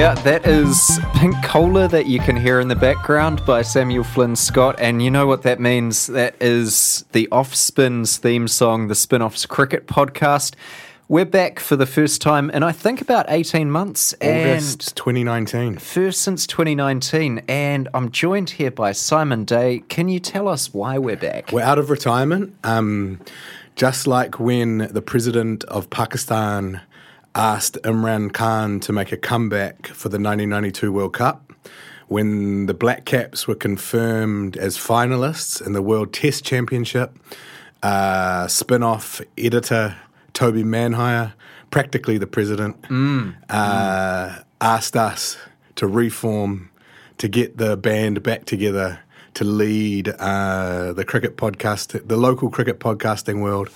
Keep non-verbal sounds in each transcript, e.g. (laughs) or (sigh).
Yeah, that is Pink Cola that you can hear in the background by Samuel Flynn Scott. And you know what that means? That is the Offspins theme song, the Spin Offs Cricket podcast. We're back for the first time in, I think, about 18 months. August 2019. First since 2019. And I'm joined here by Simon Day. Can you tell us why we're back? We're out of retirement. Um, just like when the president of Pakistan asked Imran Khan to make a comeback for the 1992 World Cup, when the Black Caps were confirmed as finalists in the World Test Championship, uh, spin off editor Toby Manhire, practically the president, uh, asked us to reform, to get the band back together, to lead uh, the cricket podcast, the local cricket podcasting world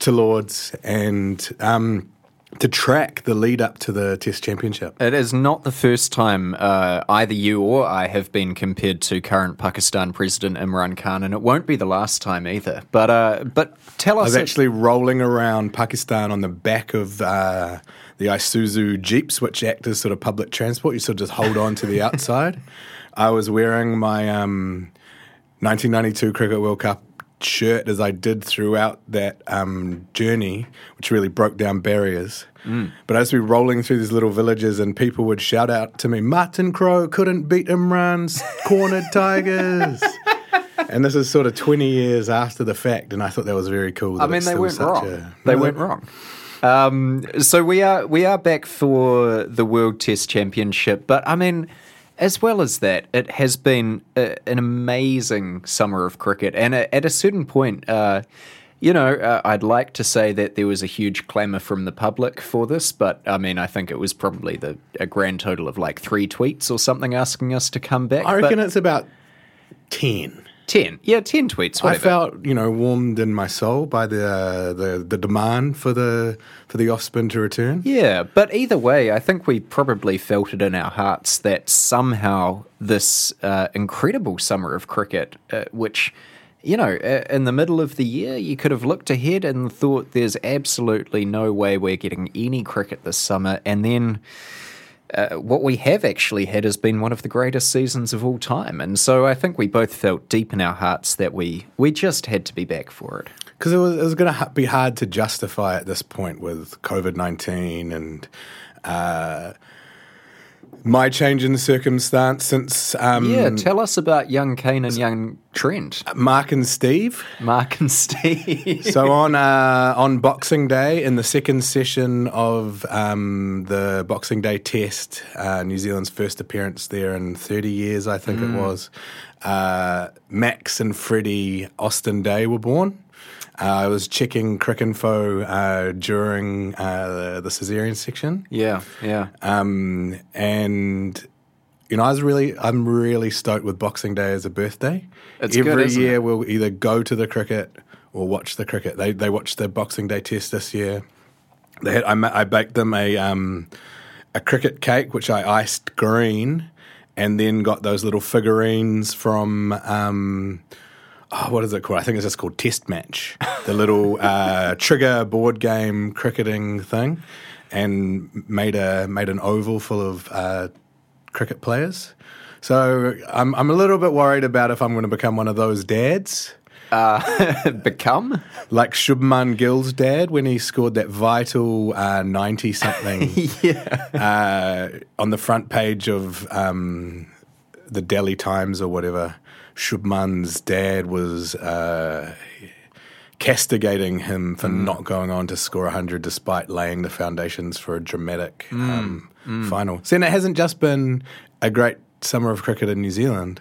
to Lords, and um, to track the lead up to the Test Championship. It is not the first time uh, either you or I have been compared to current Pakistan President Imran Khan, and it won't be the last time either. But uh, but tell us, I was actually rolling around Pakistan on the back of uh, the Isuzu Jeeps, which act as sort of public transport. You sort of just hold on to the outside. (laughs) I was wearing my um, 1992 Cricket World Cup shirt as I did throughout that um, journey, which really broke down barriers. But as we were rolling through these little villages, and people would shout out to me, Martin Crowe couldn't beat Imran's cornered (laughs) tigers. And this is sort of 20 years after the fact, and I thought that was very cool. I mean, they weren't wrong. a- they No, weren't wrong. Um, so we are we are back for the World Test Championship, but I mean, as well as that, it has been a, an amazing summer of cricket, and a, at a certain point. Uh, you know, uh, I'd like to say that there was a huge clamour from the public for this, but I mean, I think it was probably the a grand total of like three tweets or something asking us to come back. I reckon it's about 10. Ten, yeah, ten tweets. I felt, you know, warmed in my soul by the uh, the the demand for the for the offspin to return. Yeah, but either way, I think we probably felt it in our hearts that somehow this uh, incredible summer of cricket, uh, which, you know, uh, in the middle of the year, you could have looked ahead and thought there's absolutely no way we're getting any cricket this summer. And then uh, what we have actually had has been one of the greatest seasons of all time. And so I think we both felt deep in our hearts that we, we just had to be back for it. Because it was, was going to ha- be hard to justify at this point with COVID 19 and uh, my change in circumstance since um, Yeah, tell us about young Kane and young Trent, Mark and Steve. Mark and Steve. So (laughs) on uh, on Boxing Day, in the second session of um, the Boxing Day Test, uh, New Zealand's first appearance there in 30 years, I think it was. Uh, Max and Freddie Austin Day were born. Uh, I was checking Cricinfo uh, during uh, the cesarean section, Yeah, yeah. um, and you know, I was really, I'm really stoked with Boxing Day as a birthday. It's good, Every isn't year it? we'll either go to the cricket or watch the cricket. They they watched the Boxing Day Test this year. They had I, I baked them a um, a cricket cake which I iced green, and then got those little figurines from. Um, oh, what is it called? I think it's just called Test Match, the little (laughs) uh, trigger board game cricketing thing, and made a made an oval full of uh, cricket players. So I'm I'm a little bit worried about if I'm going to become one of those dads. (laughs) Become? Like Shubman Gill's dad when he scored that vital ninety something (laughs) yeah. uh, on the front page of um, the Delhi Times or whatever. Shubman's dad was uh, castigating him for not going on to score 100 despite laying the foundations for a dramatic um, final. See, and it hasn't just been a great summer of cricket in New Zealand.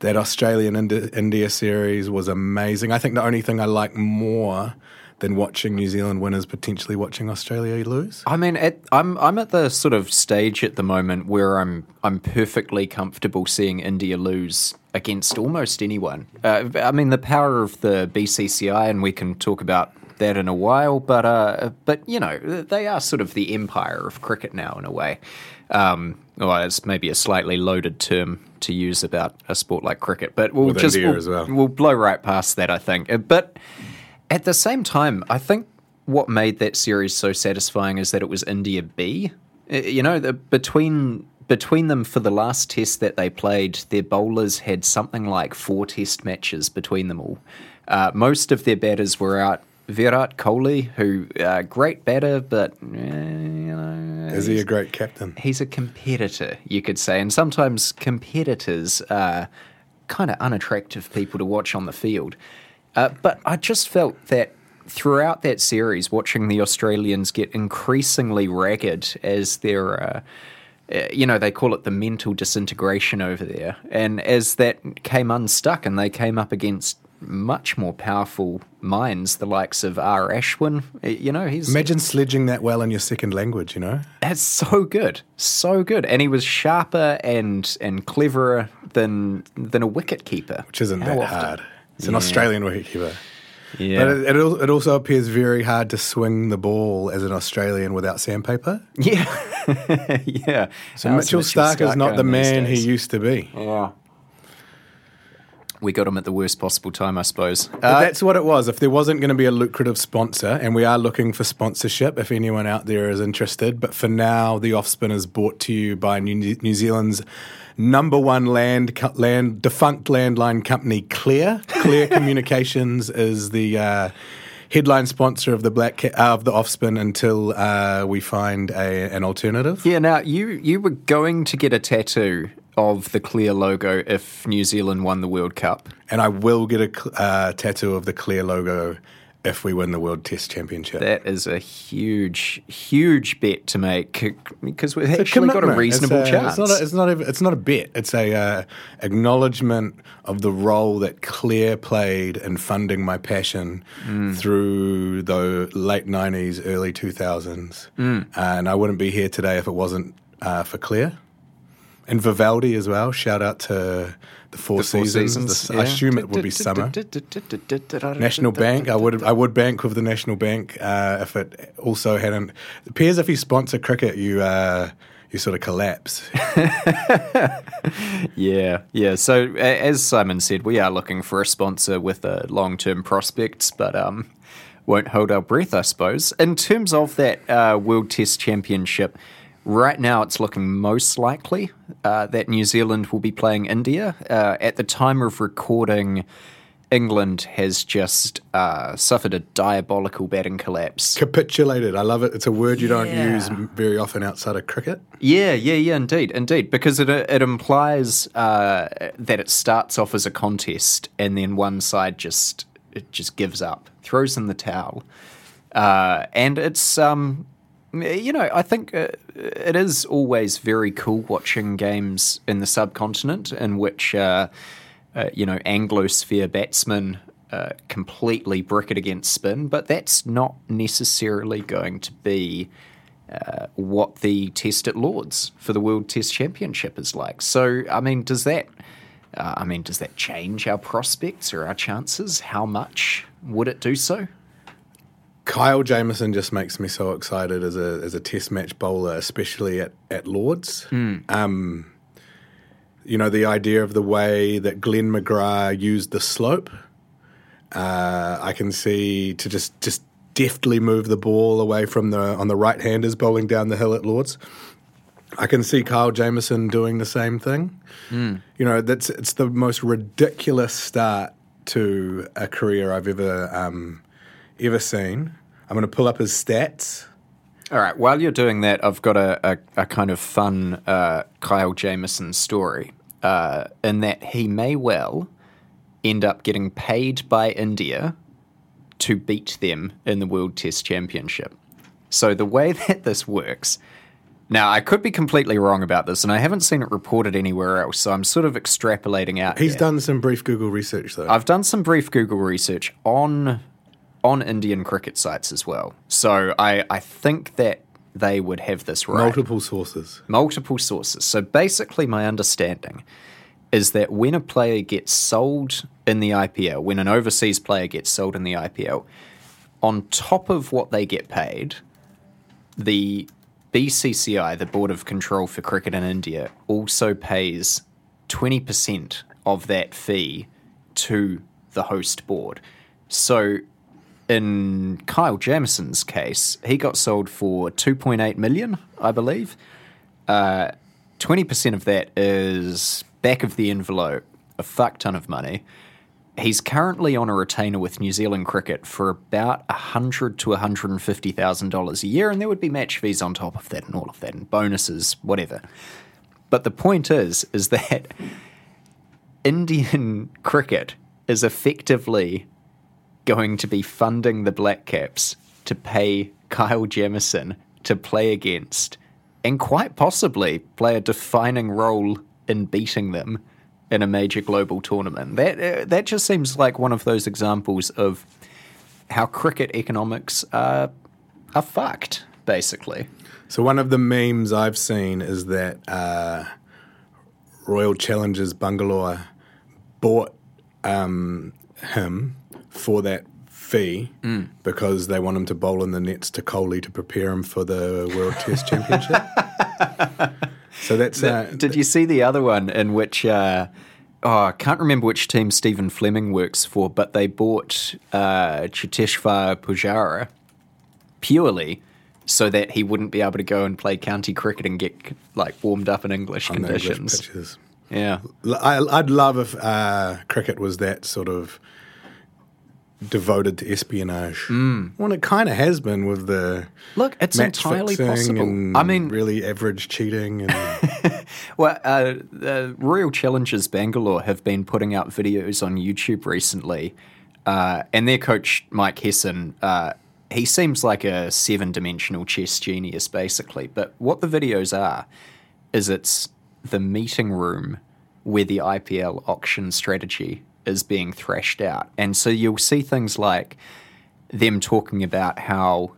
That Australian Indi- India series was amazing. I think the only thing I like more than watching New Zealand win is potentially watching Australia lose. I mean, at, I'm I'm at the sort of stage at the moment where I'm I'm perfectly comfortable seeing India lose against almost anyone. Uh, I mean, the power of the BCCI, and we can talk about that in a while. But uh, but you know, they are sort of the empire of cricket now in a way. Um, well, it's maybe a slightly loaded term to use about a sport like cricket, but we'll With just we'll, as well. we'll blow right past that. I think, Uh, but. At the same time, I think what made that series so satisfying is that it was India B. Uh, You know, the, between between them for the last test that they played, their bowlers had something like four test matches between them all. Uh, most of their batters were out. Virat Kohli, who uh, great batter, but uh, you know, Is he a great captain? he's a competitor, you could say, and sometimes competitors are kind of unattractive people to watch on the field. Uh, but I just felt that throughout that series, watching the Australians get increasingly ragged as their, uh, uh, you know, they call it the mental disintegration over there, and as that came unstuck and they came up against much more powerful minds, the likes of R. Ashwin, you know, he's Imagine sledging that well in your second language, you know? that's so good, so good, and he was sharper and and cleverer than than a wicket keeper, Which isn't How that often? hard. It's an Yeah. Australian wicketkeeper. Yeah, But it, it, it also appears very hard to swing the ball as an Australian without sandpaper. (laughs) yeah, (laughs) yeah. So How's Mitchell, Stark, is not the man he used to be. Yeah. We got him at the worst possible time, I suppose. Uh, that's what it was. If there wasn't going to be a lucrative sponsor, and we are looking for sponsorship if anyone out there is interested, but for now, the Offspin is brought to you by New, New Zealand's number one land land defunct landline company, Clear. Clear (laughs) Communications is the uh, headline sponsor of the Black Ca- uh, of the Offspin until uh, we find a, an alternative. yeah. Now you you were going to get a tattoo of the clear logo if New Zealand won the World Cup. And I will get a uh, tattoo of the Clear logo if we win the World Test Championship. That is a huge, huge bet to make because we've It's actually got a reasonable it's a, chance. It's not. A, it's not. A, it's not a bet. It's a uh, acknowledgement of the role that Clear played in funding my passion Mm. through the late nineties, early two thousands, Mm. and I wouldn't be here today if it wasn't uh, for Clear. And Vivaldi as well. Shout out to the Four, The Four Seasons. Seasons. The- I assume it would be summer. National Bank. I would I would bank with the National Bank uh, if it also hadn't. It appears if you sponsor cricket, you uh, you sort of collapse. (laughs) Yeah, yeah. So a- as Simon said, we are looking for a sponsor with uh, long-term prospects, but um, won't hold our breath, I suppose. In terms of that uh, World Test Championship, right now it's looking most likely uh, that New Zealand will be playing India. Uh, at the time of recording, England has just uh, suffered a diabolical batting collapse. Capitulated. I love it. It's a word you don't Yeah. use very often outside of cricket. Yeah, yeah, yeah, indeed, indeed, because it it implies uh, that it starts off as a contest, and then one side just it just gives up, throws in the towel, uh, and it's um, you know, I think uh, it is always very cool watching games in the subcontinent in which uh, uh, you know Anglosphere batsmen. Uh, completely brick it against spin, but that's not necessarily going to be uh, what the test at Lords for the World Test Championship is like. So, I mean, does that, uh, I mean, does that change our prospects or our chances? How much would it do so? Kyle Jamieson just makes me so excited as a as a Test match bowler, especially at at Lords. Um, you know the idea of the way that Glenn McGrath used the slope Uh, I can see to just just deftly move the ball away from the on the right handers bowling down the hill at Lords. I can see Kyle Jamieson doing the same thing. You know, that's it's the most ridiculous start to a career I've ever um, ever seen. I'm going to pull up his stats. All right. While you're doing that, I've got a, a, a kind of fun uh, Kyle Jamieson story uh, in that he may well end up getting paid by India to beat them in the World Test Championship. So the way (laughs) that this works. Now, I could be completely wrong about this, and I haven't seen it reported anywhere else, so I'm sort of extrapolating out. He's here. done some brief Google research though. I've done some brief Google research on on Indian cricket sites as well. So I, I think that they would have this right. Multiple sources. Multiple sources. So basically, my understanding is that when a player gets sold in the IPL, when an overseas player gets sold in the IPL, on top of what they get paid, the BCCI, the Board of Control for Cricket in India, also pays 20% of that fee to the host board. So in Kyle Jamieson's case, he got sold for 2.8 million, I believe. Uh, 20% of that is back of the envelope, a fuck ton of money. He's currently on a retainer with New Zealand Cricket for about a hundred to hundred and fifty thousand dollars a year, and there would be match fees on top of that, and all of that, and bonuses, whatever. But the point is, is that (laughs) Indian (laughs) cricket is effectively going to be funding the Black Caps to pay Kyle Jamieson to play against, and quite possibly play a defining role in beating them in a major global tournament. That uh, that just seems like one of those examples of how cricket economics are are fucked, basically. So one of the memes I've seen is that uh, Royal Challengers Bangalore bought um, him for that fee Mm. because they want him to bowl in the nets to Kohli to prepare him for the World Test (laughs) Championship. so that's uh, Did you see the other one in which? Uh, oh, I can't remember which team Stephen Fleming works for, but they bought uh, Cheteshwar Pujara purely so that he wouldn't be able to go and play county cricket and get like warmed up in English on the English conditions. yeah. I, would love if uh, cricket was that sort of devoted to espionage. Mm. Well, it kind of has been with the Look, it's entirely possible. I mean, really average cheating. And (laughs) Well, uh, the Royal Challengers Bangalore have been putting out videos on YouTube recently, uh, and their coach Mike Hesson. uh, he seems like a seven-dimensional chess genius, basically. But what the videos are is it's the meeting room where the IPL auction strategy is being thrashed out, and so you'll see things like them talking about how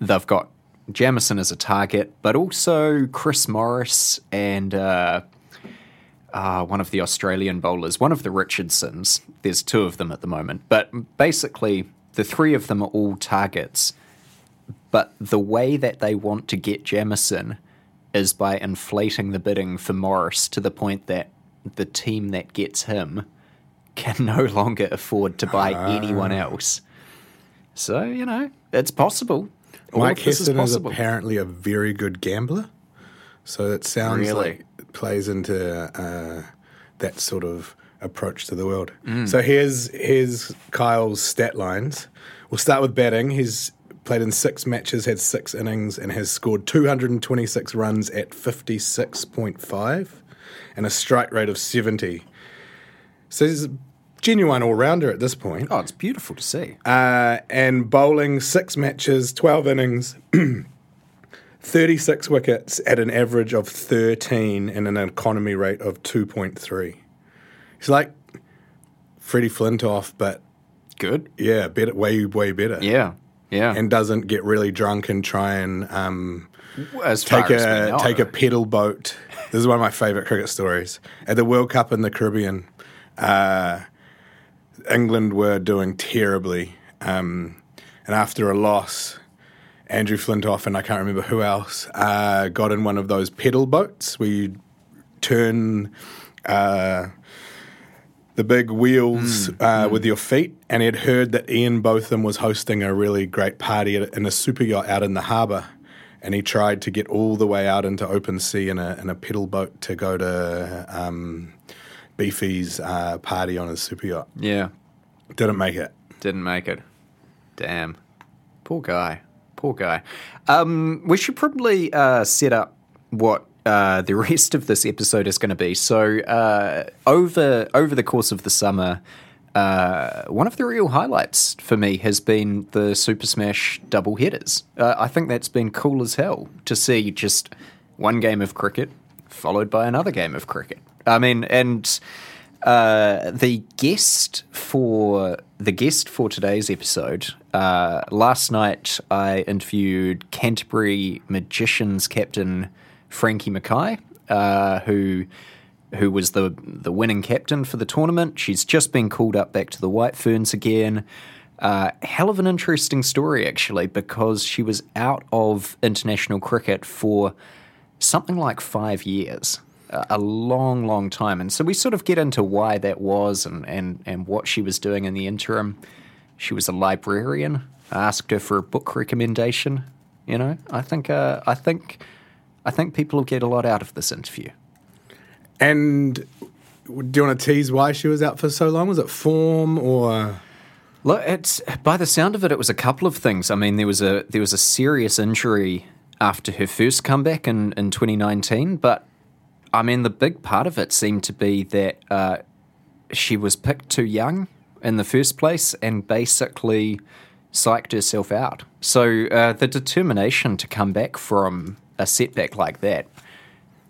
they've got Jamieson as a target, but also Chris Morris and uh, uh, one of the Australian bowlers, one of the Richardsons. There's two of them at the moment, but basically the three of them are all targets. But the way that they want to get Jamieson is by inflating the bidding for Morris to the point that the team that gets him can no (laughs) longer afford to buy anyone else. So, you know, it's possible. All Mike this is is, apparently a very good gambler. So it sounds Really? like it plays into uh, that sort of approach to the world. Mm. So here's here's Kyle's stat lines. We'll start with batting. He's played in six matches, had six innings, and has scored 226 runs at 56.5 and a strike rate of 70. So he's a genuine all rounder at this point. Oh, it's beautiful to see. Uh, and bowling six matches, 12 innings, (clears throat) 36 wickets at an average of 13 and an economy rate of 2.3. He's like Freddie Flintoff, but Good. yeah, better, way, way better. Yeah. Yeah. And doesn't get really drunk and try and um, take far as we a take a pedal boat. This is one of my favorite cricket stories. At the World Cup in the Caribbean, uh, England were doing terribly, um, and after a loss, Andrew Flintoff and I can't remember who else uh, got in one of those pedal boats where you turn. Uh, the big wheels uh, with your feet, and he'd heard that Ian Botham was hosting a really great party in a super yacht out in the harbour, and he tried to get all the way out into open sea in a in a pedal boat to go to um, Beefy's uh, party on his super yacht. Yeah. Didn't make it. Didn't make it. Damn. Poor guy. Poor guy. Um, we should probably uh, set up what uh, the (laughs) rest of this episode is going to be. So uh, over over the course of the summer, uh, one of the real highlights for me has been the Super Smash double headers. Uh, I think that's been cool as hell to see just one game of cricket followed by another game of cricket. I mean, and uh, the guest for the guest for today's episode. Uh, last night, I interviewed Canterbury Magicians captain Frankie Mackay, uh, who who was the the winning captain for the tournament. She's just been called up back to the White Ferns again. Uh, hell of an interesting story, actually, because she was out of international cricket for something like five years, a long, long time. And so we sort of get into why that was and, and, and what she was doing in the interim. She was a librarian. I asked her for a book recommendation. You know, I think, uh, I think, I think people will get a lot out of this interview. And do you want to tease why she was out for so long? Was it form or? Look, it's by the sound of it, it was a couple of things. I mean, there was a there was a serious injury after her first comeback in in 2019, but I mean, the big part of it seemed to be that uh, she was picked too young in the first place and basically psyched herself out. So uh, the determination to come back from a setback like that,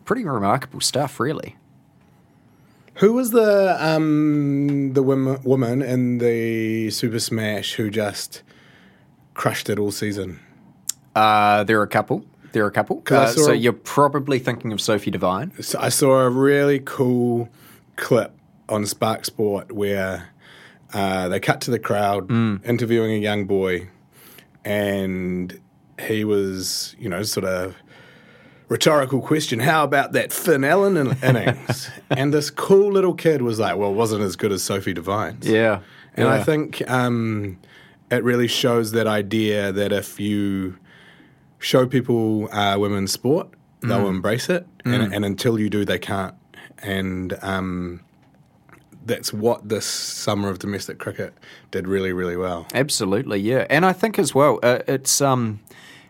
pretty remarkable stuff, really. Who was the um, the woman, woman in the Super Smash who just crushed it all season? Uh, there are a couple. There are a couple. Uh, so a- you're probably thinking of Sophie Devine. So I saw a really cool clip on Spark Sport where uh, they cut to the crowd interviewing a young boy, and he was, you know, sort of rhetorical question: How about that Finn Allen in- (laughs) innings? and this cool little kid was like, "Well, it wasn't as good as Sophie Devine's." Yeah. And I think um, it really shows that idea that if you show people uh, women's sport, they'll embrace it, and, and until you do, they can't. And um, that's what this summer of domestic cricket did really, really well. Absolutely, yeah, and I think as well, uh, it's um,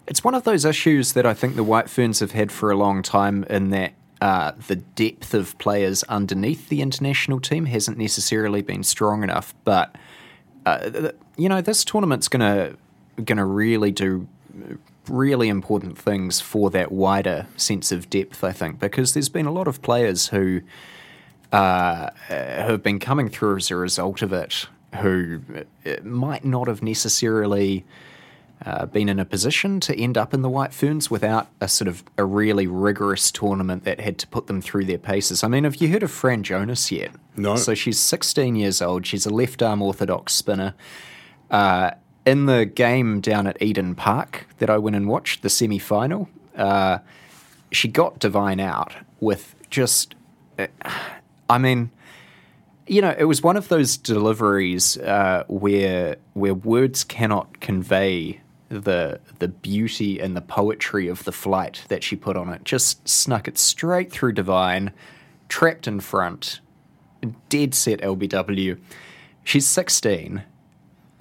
it's one of those issues that I think the White Ferns have had for a long time, in that uh, the depth of players underneath the international team hasn't necessarily been strong enough. But uh, th- you know, this tournament's gonna gonna really do really important things for that wider sense of depth. I think because there's been a lot of players who uh, have been coming through as a result of it, who uh, might not have necessarily uh, been in a position to end up in the White Ferns without a sort of a really rigorous tournament that had to put them through their paces. I mean, have you heard of Fran Jonas yet? No. So she's 16 years old. She's a left arm orthodox spinner. Uh, in the game down at Eden Park that I went and watched, the semi final, uh, she got Devine out with just. uh, I mean, you know, it was one of those deliveries uh, where where words cannot convey the the beauty and the poetry of the flight that she put on it. Just snuck it straight through Devine, trapped in front, dead set LBW. She's sixteen,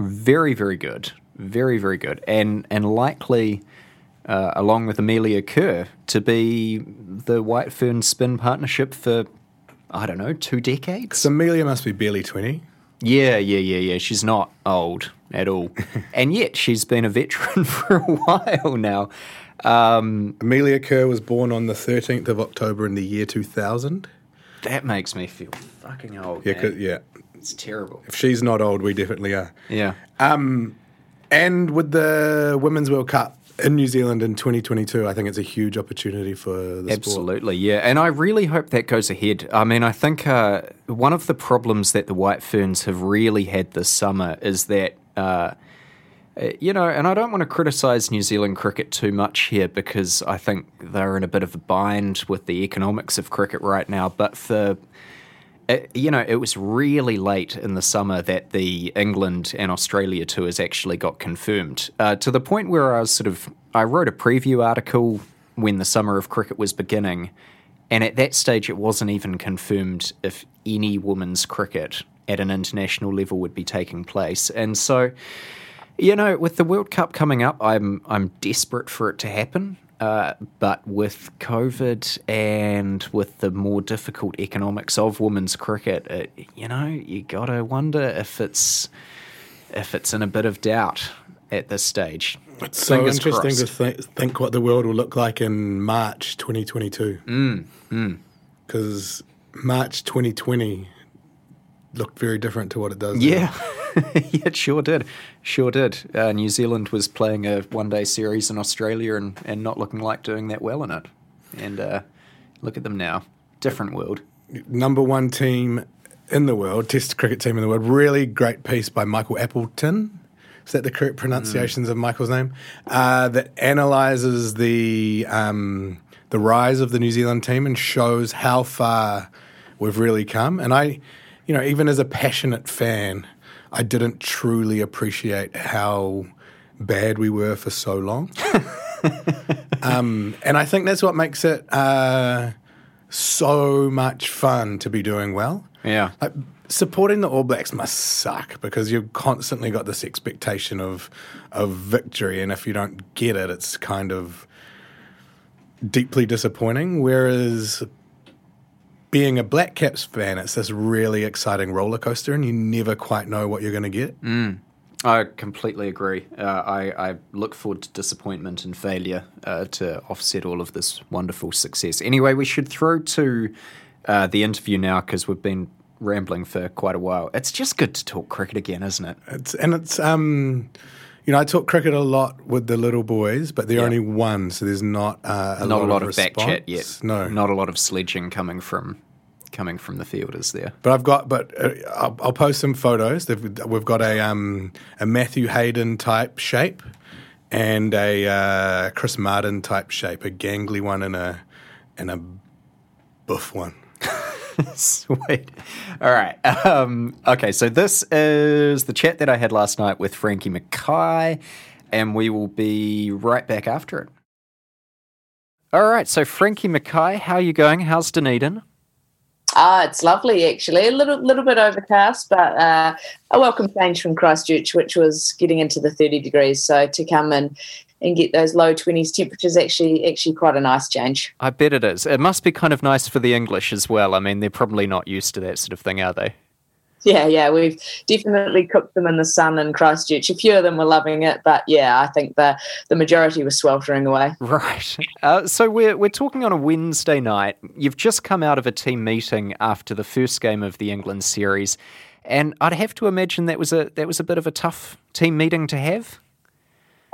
very very good, very very good, and and likely. Uh, along with Amelia Kerr, to be the White Fern spin partnership for I don't know, two decades. Amelia must be barely 20. Yeah, yeah, yeah, yeah. She's not old at all. (laughs) and yet she's been a veteran (laughs) for a while now. Um, Amelia Kerr was born on the 13th of October in the year 2000. that makes me feel fucking old. Yeah, yeah. It's terrible. If she's not old, we definitely are. Yeah. And with the Women's World Cup in New Zealand in 2022, I think it's a huge opportunity for the sport. Absolutely, yeah. And I really hope that goes ahead. I mean, I think uh, one of the problems that the White Ferns have really had this summer is that. Uh, uh, you know, and I don't want to criticise New Zealand cricket too much here because I think they're in a bit of a bind with the economics of cricket right now. But for It, you know, it was really late in the summer that the England and Australia tours actually got confirmed, uh, to the point where I was sort of. I wrote a preview article when the summer of cricket was beginning, and at that stage it wasn't even confirmed if any women's cricket at an international level would be taking place. And so, you know, with the World Cup coming up, I'm I'm desperate for it to happen. Uh, but with COVID and with the more difficult economics of women's cricket, it, you know, you gotta wonder if it's if it's in a bit of doubt at this stage. It's so Fingers interesting crossed. to th- think what the world will look like in March 2022. Because mm, mm. March 2020 looked very different to what it does. Yeah, (laughs) yeah, it sure did. Sure did. Uh, New Zealand was playing a one day series in Australia and, and not looking like doing that well in it. And uh, look at them now. Different world. Number one team in the world, Test cricket team in the world. Really great piece by Michael Appleton. Is that the correct pronunciations mm. of Michael's name? Uh, that analyzes the um, the rise of the New Zealand team and shows how far we've really come. And I you know, even as a passionate fan, I didn't truly appreciate how bad we were for so long. (laughs) um, and I think that's what makes it uh, so much fun to be doing well. Yeah. Like, supporting the All Blacks must suck because you've constantly got this expectation of of victory, and if you don't get it, it's kind of deeply disappointing. Whereas being a Black Caps fan, it's this really exciting roller coaster, and you never quite know what you're going to get. Mm. I completely agree. Uh, I, I, look forward to disappointment and failure uh, to offset all of this wonderful success. Anyway, we should throw to uh, the interview now because we've been rambling for quite a while. It's just good to talk cricket again, isn't it? It's and it's um, you know, I talk cricket a lot with the little boys, but they're only one, so there's not uh, a not lot a lot of, of back chat yet. No, not a lot of sledging coming from coming from the fielders there. But I've got, but uh, I'll, I'll, post some photos. we've got a um, a Matthew Hayden type shape and a uh, Chris Martin type shape, a gangly one and a and a buff one. (laughs) Sweet. All right. Um, okay, so this is the chat that I had last night with Frankie Mackay, and we will be right back after it. All right, so Frankie Mackay, how are you going? How's Dunedin? Ah, it's lovely actually. A little little bit overcast, but uh, a welcome change from Christchurch, which was getting into the 30 degrees. So to come and and get those low 20s temperatures actually actually quite a nice change. I bet it is. It must be kind of nice for the English as well. I mean, they're probably not used to that sort of thing, are they? Yeah, yeah, we've definitely cooked them in the sun in Christchurch. A few of them were loving it, but yeah, I think the the majority was sweltering away. Right. Uh, so we're we're talking on a Wednesday night. You've just come out of a team meeting after the first game of the England series, and I'd have to imagine that was a that was a bit of a tough team meeting to have.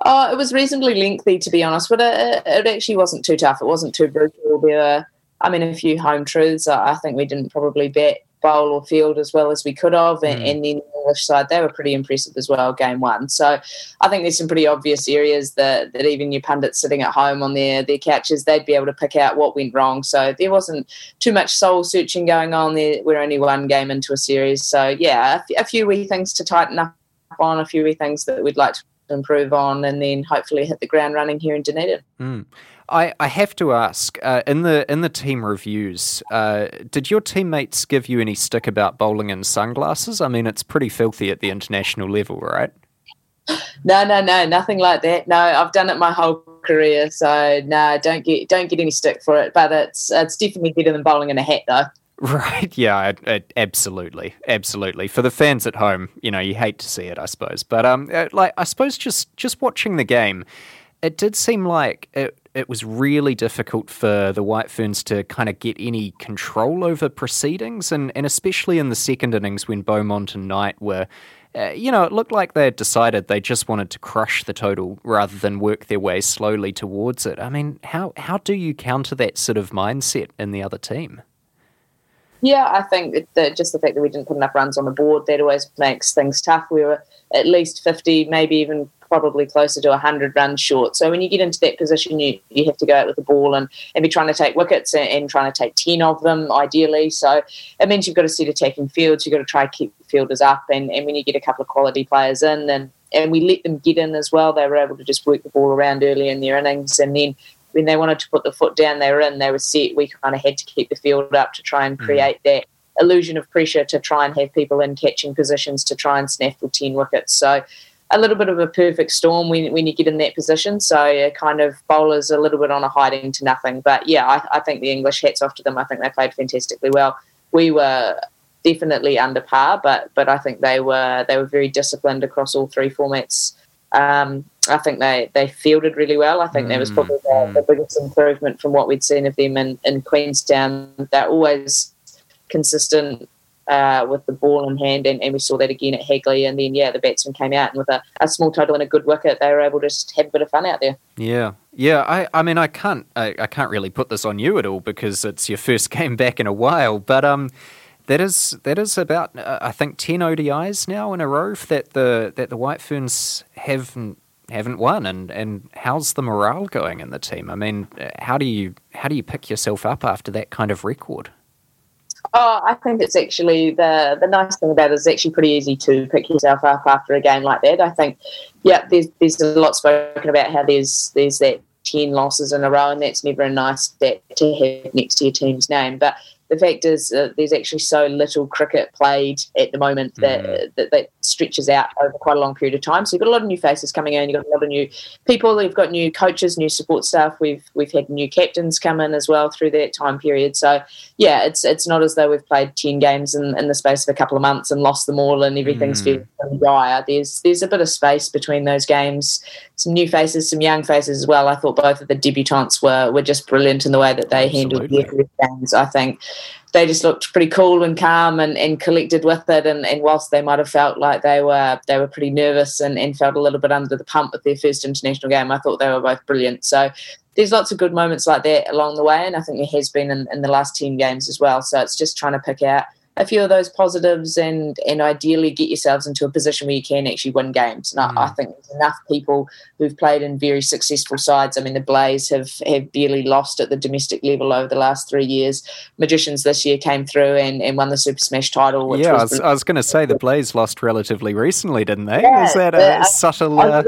Oh, it was reasonably lengthy, to be honest, but it, it actually wasn't too tough. It wasn't too brutal. There were, I mean, a few home truths. I think we didn't probably bet bowl or field as well as we could have. And, mm. and then the English side, they were pretty impressive as well, game one. So I think there's some pretty obvious areas that, that even your pundits sitting at home on their, their couches, they'd be able to pick out what went wrong. So there wasn't too much soul searching going on there. We're only one game into a series. So yeah, a, few wee things to tighten up on, a few wee things that we'd like to improve on, and then hopefully hit the ground running here in Dunedin. Mm. I, I have to ask uh, in the in the team reviews, uh, did your teammates give you any stick about bowling in sunglasses? I mean, it's pretty filthy at the international level, right? No, no, no, nothing like that. No, I've done it my whole career, so no, don't get don't get any stick for it. But it's it's definitely better than bowling in a hat, though. (laughs) Right. Yeah. absolutely. Absolutely. For the fans at home, you know, you hate to see it, I suppose. But um, uh, like, I suppose just just watching the game, it did seem like it it was really difficult for the White Ferns to kind of get any control over proceedings, and, and especially in the second innings when Beaumont and Knight were. Uh, you know, it looked like they had decided they just wanted to crush the total rather than work their way slowly towards it. I mean, how how do you counter that sort of mindset in the other team? Yeah, I think that just the fact that we didn't put enough runs on the board that always makes things tough. We were at least fifty, maybe even probably closer to 100 runs short. So when you get into that position, you, you have to go out with the ball and, and be trying to take wickets and, and trying to take 10 of them, ideally. So it means you've got to set attacking fields. You've got to try to keep fielders up. And, and when you get a couple of quality players in, then and we let them get in as well, they were able to just work the ball around early in their innings. And then when they wanted to put the foot down, they were in, they were set. We kind of had to keep the field up to try and mm. create mm. that illusion of pressure to try and have people in catching positions to try and snaffle 10 wickets. So a little bit of a perfect storm when, when you get in that position. So uh, kind of bowlers a little bit on a hiding to nothing. But yeah, I, I think the English hats off to them. I think they played fantastically well. We were definitely under par, but but I think they were they were very disciplined across all three formats. Um, I think they, they fielded really well. I think mm, that was probably the, mm. the, biggest improvement from what we'd seen of them in, in Queenstown. They're always consistent uh, with the ball in hand, and, and, we saw that again at Hagley. And then, yeah, the batsman came out, and with a, a, small total and a good wicket, they were able to just have a bit of fun out there. Yeah, yeah. I, I mean, I can't, I, I can't really put this on you at all because it's your first (laughs) game back in a while. But um, that is that is about uh, I think ten ODIs now in a row that the that the White Ferns haven't haven't won, and, and how's the morale going in the team? I mean, how do you how do you pick yourself up after that kind of record? Oh, I think it's actually the the nice thing about it is actually pretty easy to pick yourself up after a game like that. I think, yeah, there's there's a lot spoken about how there's there's that ten losses in a row, and that's never a nice stat to have next to your team's name. But the fact is uh, there's actually so little cricket played at the moment that, mm. that, that stretches out over quite a long period of time. So you've got a lot of new faces coming in. You've got a lot of new people. You've got new coaches, new support staff. We've we've had new captains come in as well through that time period. So yeah, it's it's not as though we've played ten games in, in the space of a couple of months and lost them all and everything's mm. dire. There's there's a bit of space between those games. Some new faces, some young faces as well. I thought both of the debutants were were just brilliant in the way that they Absolutely. handled their games. I think they just looked pretty cool and calm and, and collected with it. And, and whilst they might have felt like they were they were pretty nervous and, and felt a little bit under the pump with their first international game, I thought they were both brilliant. So there's lots of good moments like that along the way, and I think there has been in, in the last ten games as well. So it's just trying to pick out a few of those positives and and ideally get yourselves into a position where you can actually win games. And mm. I, I, mm. think enough people who've played in very successful sides. I mean, the Blaze have have barely lost at the domestic level over the last three years. Magicians this year came through and, and won the Super Smash title. yeah, was I was, was going to say the Blaze lost relatively recently, didn't they? Yeah, Is that a subtle, uh,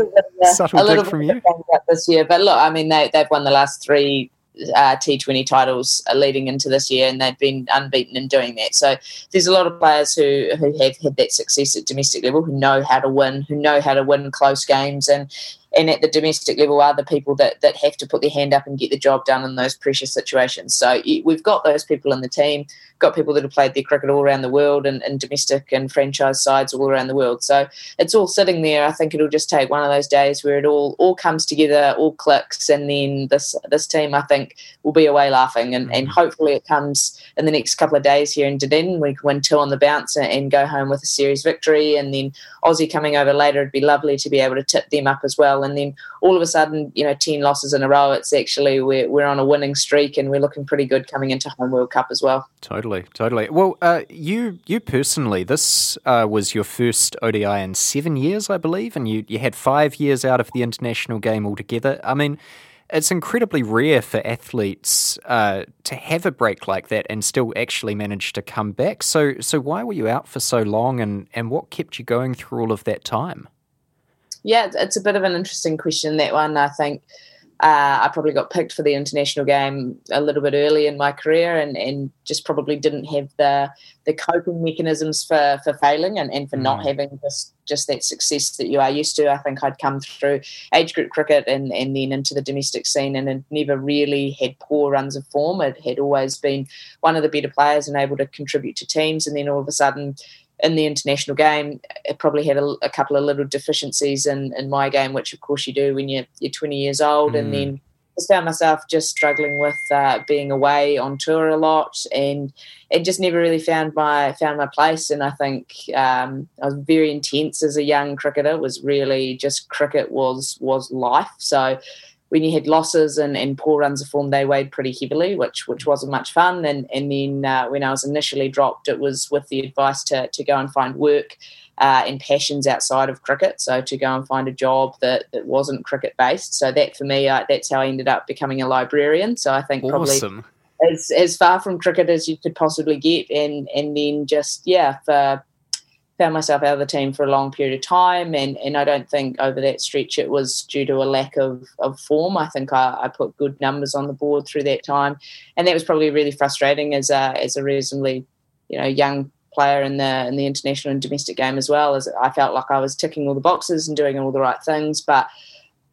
subtle dig from you? This year, but look, I mean, they they've won the last three uh, T20 titles leading into this year, and they've been unbeaten in doing that. So there's a lot of players who, who have had that success at domestic level, who know how to win, who know how to win close games, and and at the domestic level are the people that, that have to put their hand up and get the job done in those precious situations. So we've got those people in the team, got people that have played their cricket all around the world and, and domestic and franchise sides all around the world. So it's all sitting there. I think it'll just take one of those days where it all all comes together, all clicks, and then this this team I think will be away laughing. And, and mm. hopefully it comes in the next couple of days here in Dunedin. We can win two on the bounce and, and go home with a series victory. And then Aussie coming over later, it'd be lovely to be able to tip them up as well. And then all of a sudden, you know, 10 losses in a row, it's actually we're, we're on a winning streak and we're looking pretty good coming into Home World Cup as well. Totally, totally. Well, uh, you you personally, this uh, was your first ODI in seven years, I believe, and you, you had five years out of the international game altogether. I mean, it's incredibly rare for athletes uh, to have a break like that and still actually manage to come back. So, so why were you out for so long, and, and what kept you going through all of that time? Yeah, it's a bit of an interesting question that one. I think uh, I probably got picked for the international game a little bit early in my career, and, and just probably didn't have the the coping mechanisms for for failing and, and for mm. not having just just that success that you are used to. I think I'd come through age group cricket and, and then into the domestic scene and had never really had poor runs of form. It had always been one of the better players and able to contribute to teams, and then all of a sudden in the international game, it probably had a, a, couple of little deficiencies in, in my game, which of course you do when you're, you're 20 years old. Mm. And then I found myself just struggling with uh, being away on tour a lot, and it just never really found my found my place. And I think um, I was very intense as a young cricketer. It was really just cricket was was life. So when you had losses and, and poor runs of form, they weighed pretty heavily, which which wasn't much fun. And and then uh, when I was initially dropped, it was with the advice to to go and find work uh, and passions outside of cricket. So to go and find a job that, that wasn't cricket based. So that for me, uh, that's how I ended up becoming a librarian. So I think awesome. probably as as far from cricket as you could possibly get, and and then just yeah for found myself out of the team for a long period of time and, and I don't think over that stretch it was due to a lack of, of form. I think I, I put good numbers on the board through that time. And that was probably really frustrating as a as a reasonably, you know, young player in the in the international and domestic game as well as I felt like I was ticking all the boxes and doing all the right things. But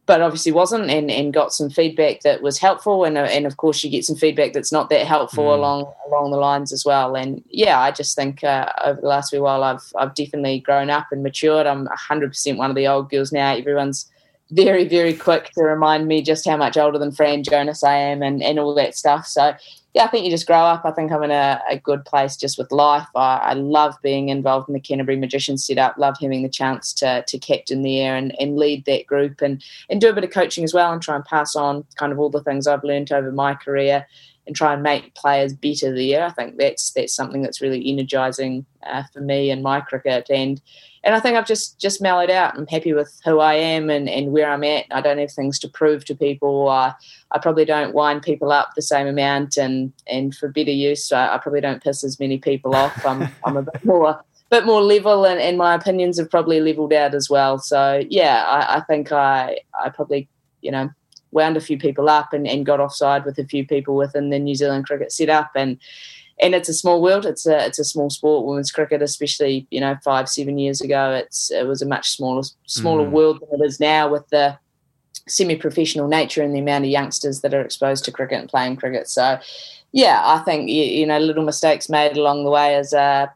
but obviously wasn't and, and got some feedback that was helpful and, uh, and of course you get some feedback that's not that helpful mm. along along the lines as well. And yeah I just think uh, over the last few while I've I've definitely grown up and matured. I'm 100% one of the old girls now. Everyone's very very quick to remind me just how much older than Fran Jonas I am and, and all that stuff. So yeah, I think you just grow up. I think I'm in a, a good place just with life. I, I, love being involved in the Canterbury Magicians setup. Love having the chance to to captain there and, and lead that group and and do a bit of coaching as well and try and pass on kind of all the things I've learned over my career and try and make players better there. I think that's that's something that's really energising uh, for me and my cricket and and I think I've just just mellowed out. I'm happy with who I am and, and where I'm at. I don't have things to prove to people. I, I probably don't wind people up the same amount, and and for better use, I, I probably don't piss as many people off. I'm (laughs) I'm a bit more bit more level, and, and my opinions have probably leveled out as well. So yeah, I, I think I I probably you know wound a few people up and, and got offside with a few people within the New Zealand cricket setup and and it's a small world. It's a it's a small sport. Women's cricket, especially you know five seven years ago, it's it was a much smaller smaller mm. world than it is now with the semi-professional nature and the amount of youngsters that are exposed to cricket and playing cricket. So, yeah, I think you, you know little mistakes made along the way as a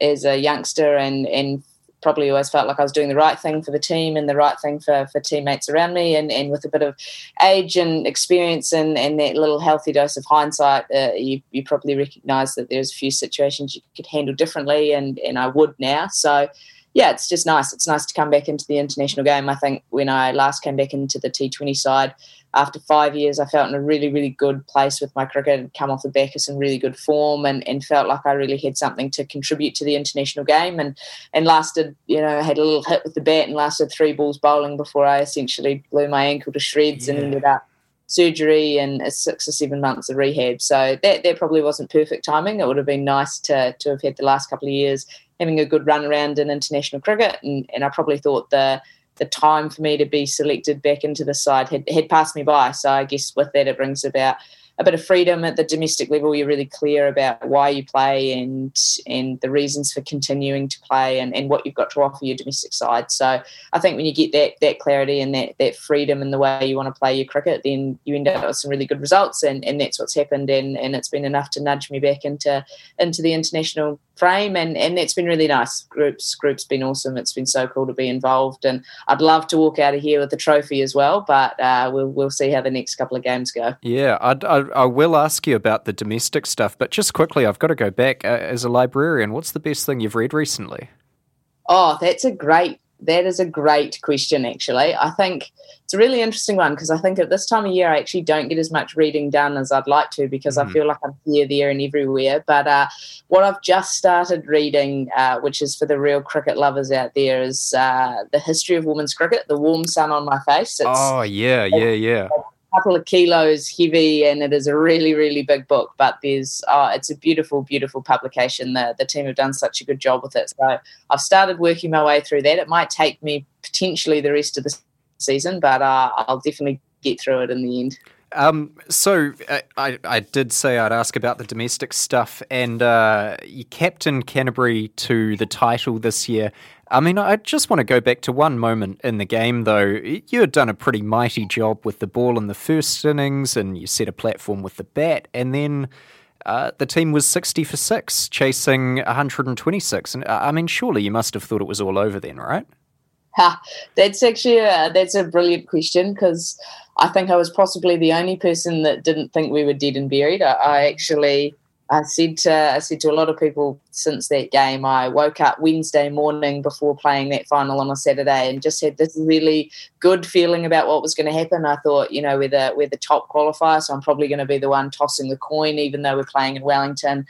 as a youngster and and probably always felt like I was doing the right thing for the team and the right thing for, for teammates around me. And, and with a bit of age and experience and, and that little healthy dose of hindsight, uh, you, you probably recognise that there's a few situations you could handle differently, and, and I would now. So, yeah, it's just nice. It's nice to come back into the international game. I think when I last came back into the T20 side, after five years, I felt in a really, really good place with my cricket and come off the back of some really good form and, and felt like I really had something to contribute to the international game and, and lasted, you know, had a little hit with the bat and lasted three balls bowling before I essentially blew my ankle to shreds yeah. and ended up surgery and six or seven months of rehab. So that, that probably wasn't perfect timing. It would have been nice to, to have had the last couple of years having a good run around in international cricket. And, and I probably thought the the time for me to be selected back into the side had, had passed me by. So I guess with that, it brings about a bit of freedom at the domestic level. You're really clear about why you play and and the reasons for continuing to play and, and what you've got to offer your domestic side. So I think when you get that that clarity and that that freedom in the way you want to play your cricket, then you end up with some really good results and, and that's what's happened and, and it's been enough to nudge me back into into the international frame and and that's been really nice groups groups been awesome it's been so cool to be involved and i'd love to walk out of here with the trophy as well but uh, we'll, we'll see how the next couple of games go yeah I'd, I, I will ask you about the domestic stuff but just quickly i've got to go back uh, as a librarian what's the best thing you've read recently oh that's a great that is a great question, actually. I think it's a really interesting one because I think at this time of year, I actually don't get as much reading done as I'd like to because mm. I mm-hmm. feel like I'm here, there, and everywhere. But uh, what I've just started reading, uh, which is for the real cricket lovers out there, is uh, The History of Women's Cricket, The Warm Sun on My Face. It's, oh, yeah, yeah, yeah couple of kilos heavy and it is a really really big book but there's oh, it's a beautiful beautiful publication. The, the team have done such a good job with it. So i've started working my way through that. It might take me potentially the rest of the season but uh, i'll definitely get through it in the end um, so uh, I, I did say I'd ask about the domestic stuff, and uh, you captained Canterbury to the title this year. I mean, I just want to go back to one moment in the game, though. You had done a pretty mighty job with the ball in the first innings, and you set a platform with the bat, and then uh, the team was 60 for 6, chasing 126. And uh, I mean, surely you must have thought it was all over then, right? Ha, that's actually a, that's a brilliant question because I think I was possibly the only person that didn't think we were dead and buried. I, I actually I said to I said to a lot of people since that game, I woke up Wednesday morning before playing that final on a Saturday and just had this really good feeling about what was going to happen. I thought, you know, we're the we're the top qualifier, so I'm probably going to be the one tossing the coin, even though we're playing in Wellington.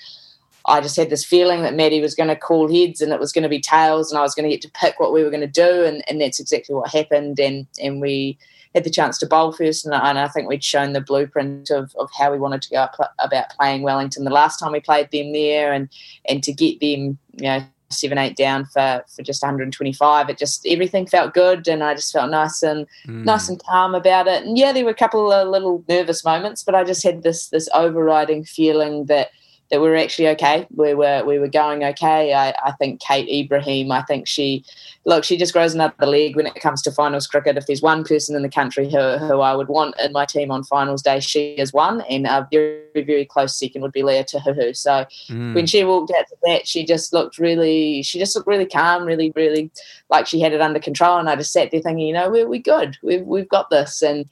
I just had this feeling that Maddie was going to call heads and it was going to be tails, and I was going to get to pick what we were going to do, and, and that's exactly what happened. And and we had the chance to bowl first, and, and I think we'd shown the blueprint of, of how we wanted to go about playing Wellington the last time we played them there, and and to get them, you know, seven eight down for for just 125. It just everything felt good, and I just felt nice and mm. nice and calm about it. And yeah, there were a couple of little nervous moments, but I just had this this overriding feeling that that we were actually okay. We were we were going okay. I, I think Kate Ebrahim. I think she look she just grows another leg when it comes to finals cricket. If there's one person in the country who, who I would want in my team on finals day, she is one, and a very very close second would be Lea Tahuhu. So mm. when she walked out to that, she just looked really she just looked really calm, really really like she had it under control. And I just sat there thinking, you know, we're we good. We've we've got this and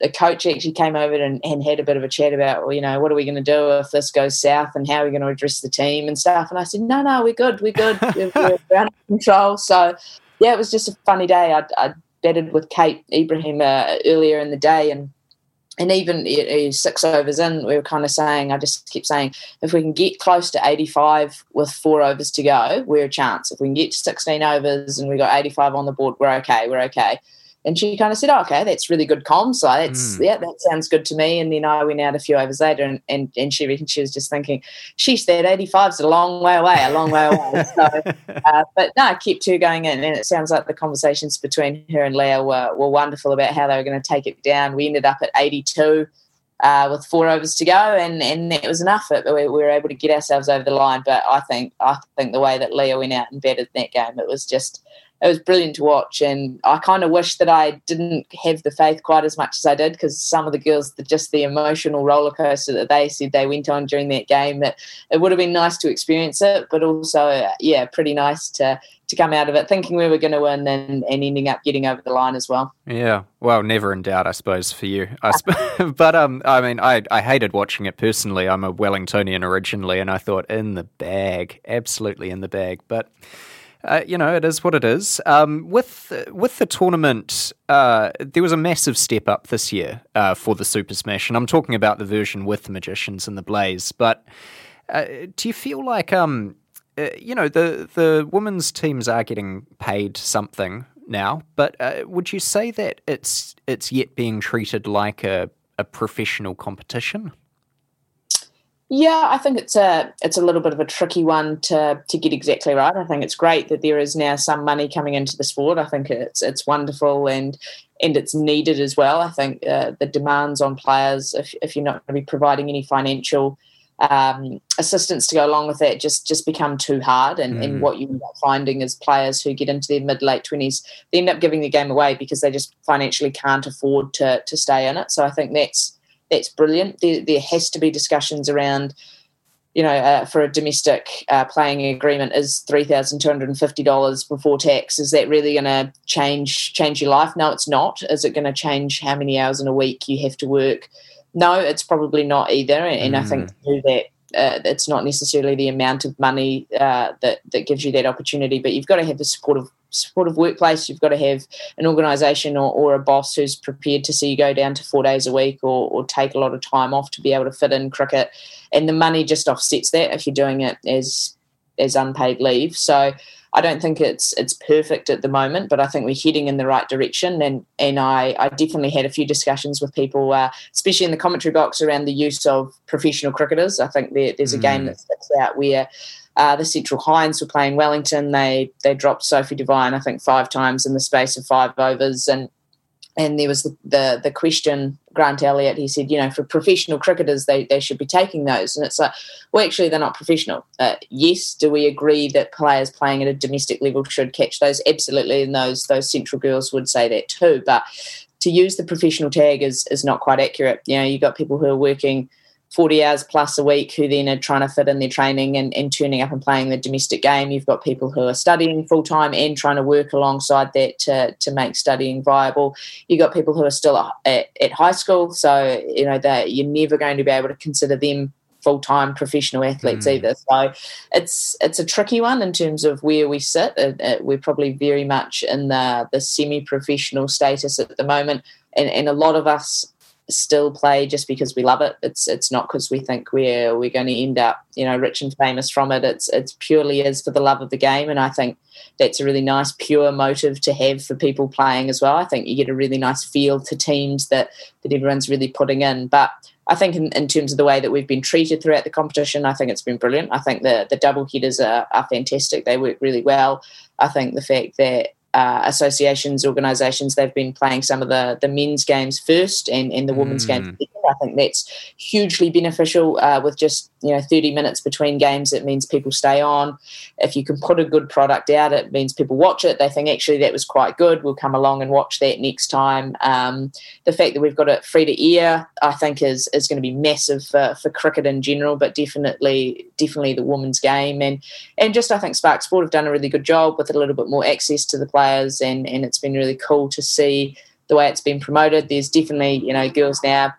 the coach actually came over and, and had a bit of a chat about, well, you know, what are we going to do if this goes south and how are we going to address the team and stuff. And I said, no, no, we're good. We're good. (laughs) we're, we're under control. So, yeah, it was just a funny day. I, I betted with Kate Ebrahim uh, earlier in the day and and even six overs in, we were kind of saying, I just keep saying, if we can get close to 85 with four overs to go, we're a chance. If we can get to 16 overs and we got 85 on the board, we're okay. We're okay. And she kind of said, oh, okay, that's really good comms. So that's, mm. yeah, that sounds good to me. And then I went out a few overs later and, and, and she reckoned she was just thinking, she's that 85 is a long way away, a long way away. so, (laughs) uh, but no, I kept her going in. And it sounds like the conversations between her and Lea were, were wonderful about how they were going to take it down. We ended up at 82. Uh, with four overs to go, and and it was enough. It, we, we were able to get ourselves over the line. But I think I think the way that Lea went out and batted that game, it was just it was brilliant to watch. And I kind of wish that I didn't have the faith quite as much as I did because some of the girls, just the emotional roller coaster that they said they went on during that game, that it would have been nice to experience it, but also, yeah, pretty nice to to come out of it thinking we were going to win and, and ending up getting over the line as well. Yeah, well, never in doubt, I suppose, for you. I sp- (laughs) but um, I mean, I I hated watching it personally. I'm a Wellingtonian originally, and I thought in the bag, absolutely in the bag, but uh, you know, it is what it is. Um, with with the tournament, uh, there was a massive step up this year uh, for the Super Smash, and I'm talking about the version with the magicians and the blaze. But uh, do you feel like, um, uh, you know, the the women's teams are getting paid something now? But would you say that it's it's yet being treated like a, a professional competition? Yeah, I think it's a it's a little bit of a tricky one to to get exactly right. I think it's great that there is now some money coming into the sport. I think it's it's wonderful and and it's needed as well. I think uh, the demands on players, if if you're not going to be providing any financial um, assistance to go along with that, just just become too hard. And, mm. and what you end up finding is players who get into their mid late twenties, they end up giving the game away because they just financially can't afford to to stay in it. So I think that's that's brilliant. There, there has to be discussions around, you know, uh, for a domestic uh, playing agreement is three thousand two hundred and fifty dollars before tax. Is that really going to change change your life? No, it's not. Is it going to change how many hours in a week you have to work? No, it's probably not either. And, mm. I think mm. do that uh, it's not necessarily the amount of money uh, that that gives you that opportunity, but you've got to have the supportive supportive workplace. You've got to have an organisation or, or, a boss who's prepared to see you go down to four days a week or, or, take a lot of time off to be able to fit in cricket, and the money just offsets that if you're doing it as as unpaid leave. So I don't think it's it's perfect at the moment, but I think we're heading in the right direction. And and I, I definitely had a few discussions with people, uh, especially in the commentary box, around the use of professional cricketers. I think there, there's a mm. game that sticks out where uh, the Central Hinds were playing Wellington. They they dropped Sophie Devine, I think, five times in the space of five overs, and and there was the, the, the question grant elliott he said you know for professional cricketers they, they should be taking those. And it's like well actually they're not professional. Uh, yes do we agree that players playing at a domestic level should catch those? Absolutely and those those central girls would say that too but to use the professional tag is is not quite accurate. You know you've got people who are working 40 hours plus a week who then are trying to fit in their training and, and turning up and playing the domestic game. You've got people who are studying full time and trying to work alongside that to, to make studying viable. You've got people who are still at, at high school, so you know that you're never going to be able to consider them full time professional athletes Mm. either. So it's it's a tricky one in terms of where we sit. It, it, we're probably very much in the the semi professional status at the moment, and and a lot of us still play just because we love it. It's it's not because we think we're we're going to end up you know rich and famous from it. It's it's purely is for the love of the game, and I think that's a really nice pure motive to have for people playing as well. I think you get a really nice feel to teams that that everyone's really putting in, but. I think in, in terms of the way that we've been treated throughout the competition, I think it's been brilliant. I think the the double headers are, are fantastic. They work really well. I think the fact that uh, associations, organisations, they've been playing some of the, the men's games first and, and the women's Mm. games. I think that's hugely beneficial uh, with just you know 30 minutes between games. It means people stay on. If you can put a good product out, it means people watch it. They think actually that was quite good. We'll come along and watch that next time. Um, the fact that we've got it free to air, I think, is is going to be massive for, for cricket in general, but definitely definitely the women's game and and just I think Spark Sport have done a really good job with a little bit more access to the players, and and it's been really cool to see the way it's been promoted. There's definitely you know girls now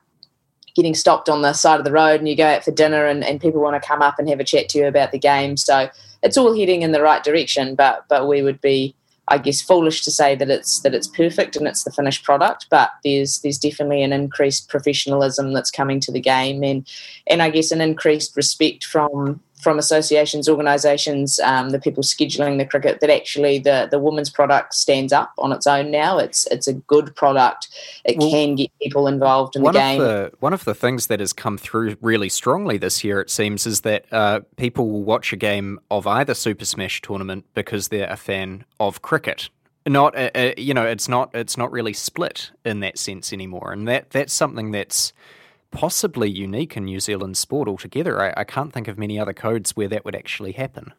getting stopped on the side of the road and you go out for dinner and, and people want to come up and have a chat to you about the game. So it's all heading in the right direction, but but we would be I guess foolish to say that it's that it's perfect and it's the finished product, but there's there's definitely an increased professionalism that's coming to the game and and I guess an increased respect from from associations, organisations, um, the people scheduling the cricket, that actually the the women's product stands up on its own now. It's it's a good product. It Well, can get people involved in the one game. Of the, one of the things that has come through really strongly this year, it seems, is that uh, people will watch a game of either Super Smash tournament because they're a fan of cricket. Not, uh, uh, you know, it's not it's not really split in that sense anymore, and that that's something that's possibly unique in New Zealand sport altogether. I, I can't think of many other codes where that would actually happen.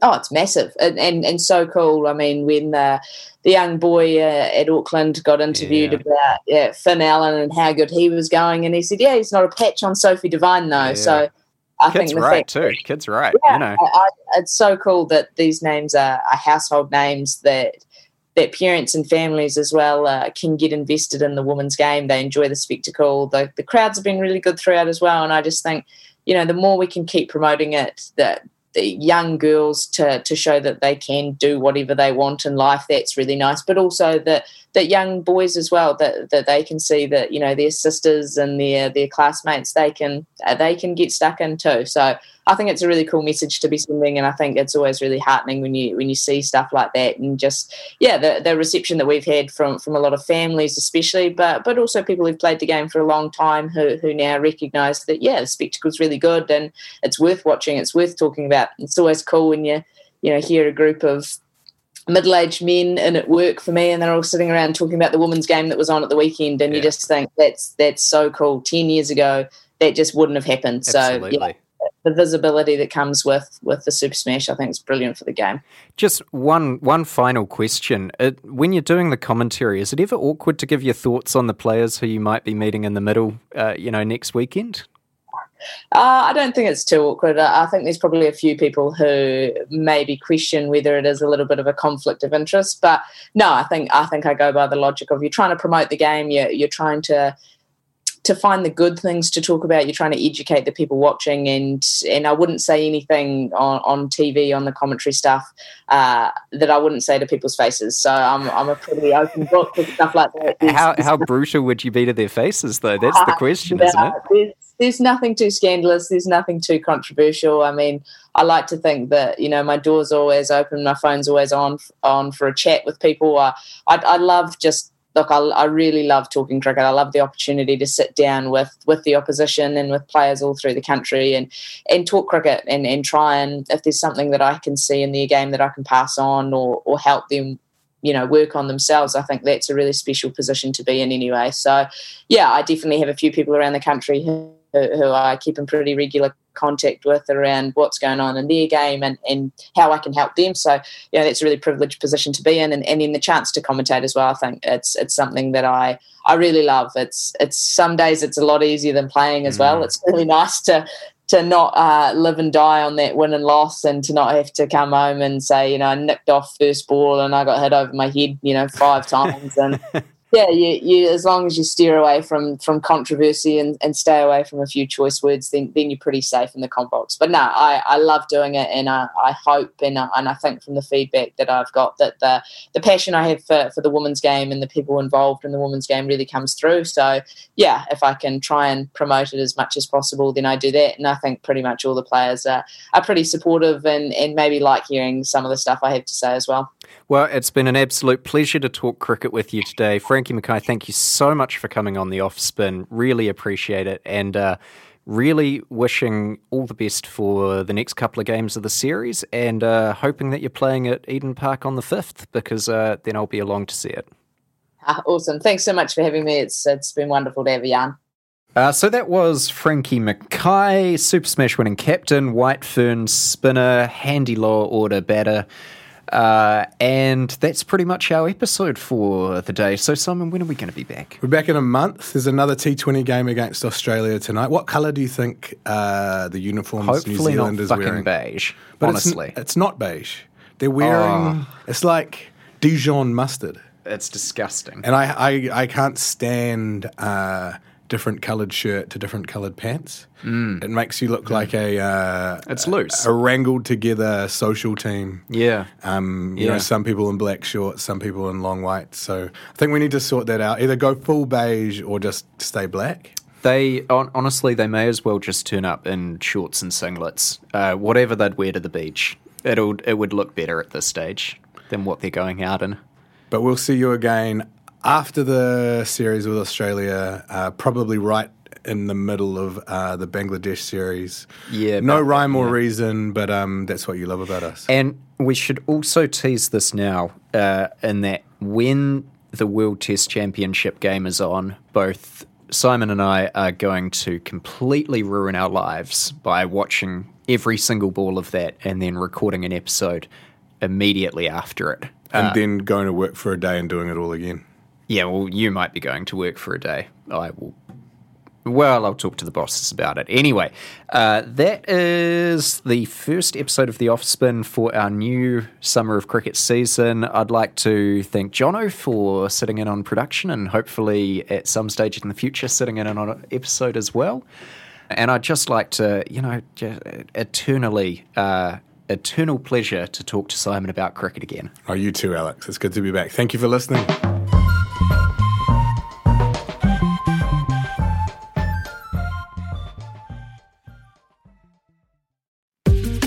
Oh, it's massive and, and, and so cool. I mean, when the, the young boy uh, at Auckland got interviewed Yeah. about yeah, Finn Allen and how good he was going, and he said, "Yeah, he's not a patch on Sophie Devine, though." Yeah. So I Kids think right fact too. Kids right. Yeah, You know. I, I, it's so cool that these names are, are household names that that parents and families as well uh, can get invested in the women's game. They enjoy the spectacle. The the crowds have been really good throughout as well, and I just think you know the more we can keep promoting it, that the young girls to to show that they can do whatever they want in life. That's really nice, but also that that young boys as well that that they can see that you know their sisters and their their classmates they can uh, they can get stuck in too. So I think it's a really cool message to be sending, and I think it's always really heartening when you when you see stuff like that, and just yeah, the, the reception that we've had from from a lot of families, especially, but but also people who've played the game for a long time who who now recognise that yeah, the spectacle's really good and it's worth watching, it's worth talking about. It's always cool when you you know hear a group of middle-aged men in at work for me and they're all sitting around talking about the women's game that was on at the weekend and you just think that's that's so cool. 10 years ago that just wouldn't have happened. So yeah the visibility that comes with with the super smash i think is brilliant for the game. Just one one final question. It, when you're doing the commentary, is it ever awkward to give your thoughts on the players who you might be meeting in the middle, uh, you know, next weekend? Uh, i don't think it's too awkward. I, I think there's probably a few people who maybe question whether it is a little bit of a conflict of interest but no i think i think i go by the logic of you're trying to promote the game you're, you're trying to to find the good things to talk about. You're trying to educate the people watching, and and I wouldn't say anything on, on TV on the commentary stuff uh, that I wouldn't say to people's faces. So I'm I'm a pretty open book with stuff like that. There's- How how brutal would you be to their faces, though? That's the (laughs) question, yeah, isn't it? There's, there's nothing too scandalous. There's nothing too controversial. I mean, I like to think that you know my door's always open, my phone's always on on for a chat with people. I I, I love just look. I, I really love talking cricket. I love the opportunity to sit down with with the opposition and with players all through the country and and talk cricket and and try and if there's something that I can see in their game that I can pass on or or help them you know work on themselves i think that's a really special position to be in anyway so yeah i definitely have a few people around the country who, who i keep in pretty regular contact with around what's going on in their game and, and how i can help them. So you know that's a really privileged position to be in. And, and then the chance to commentate as well i think it's it's something that i i really love. It's it's some days it's a lot easier than playing as well. Mm. it's really nice to to not uh, live and die on that win and loss and to not have to come home and say, you know, I nicked off first ball and I got hit over my head, you know, five (laughs) times and yeah, you, you as long as you steer away from from controversy and, and stay away from a few choice words, then then you're pretty safe in the comm box. But no, I, I love doing it, and I, I hope and I, and I think from the feedback that I've got that the the passion I have for, for the women's game and the people involved in the women's game really comes through. So yeah, if I can try and promote it as much as possible, then I do that. And I think pretty much all the players are, are pretty supportive and, and maybe like hearing some of the stuff I have to say as well. Well, it's been an absolute pleasure to talk cricket with you today. Frankie Mackay, thank you so much for coming on the off spin. Really appreciate it. And uh, really wishing all the best for the next couple of games of the series and uh, hoping that you're playing at Eden Park on the 5th because uh, then I'll be along to see it. Ah, awesome. Thanks so much for having me. It's It's been wonderful to have you on. Uh, so that was Frankie Mackay, Super Smash winning captain, White Fern spinner, handy lower order batter. Uh, and that's pretty much our episode for the day. So, Simon, when are we going to be back? We're back in a month. There's another T20 game against Australia tonight. What colour do you think uh, the uniforms Hopefully New Zealand not is fucking wearing? beige. But honestly, it's, it's not beige. They're wearing. Oh. It's like Dijon mustard, it's disgusting. and I I, I can't stand. Uh, Different coloured shirt to different coloured pants. It makes you look like a uh, It's loose. a wrangled together social team. yeah. Um, you Yeah. know, some people in black shorts, some people in long white. So I think we need to sort that out. Either go full beige or just stay black. They hon- honestly, they may as well just turn up in shorts and singlets, uh, whatever they'd wear to the beach. It'll it would look better at this stage than what they're going out in. But we'll see you again after the series with Australia, uh, probably right in the middle of uh, the Bangladesh series. Yeah, No rhyme or yeah. reason, but um, that's what you love about us. And we should also tease this now, uh, in that when the World Test Championship game is on, both Simon and I are going to completely ruin our lives by watching every single ball of that and then recording an episode immediately after it. and then going to work for a day and doing it all again. Yeah, well, you might be going to work for a day. I will. Well, I'll talk to the bosses about it. Anyway, uh, that is the first episode of the Off Spin for our new Summer of Cricket season. I'd like to thank Jono for sitting in on production and hopefully at some stage in the future sitting in on an episode as well. And I'd just like to, you know, eternally, uh, eternal pleasure to talk to Simon about cricket again. Oh, you too, Alex. It's good to be back. Thank you for listening.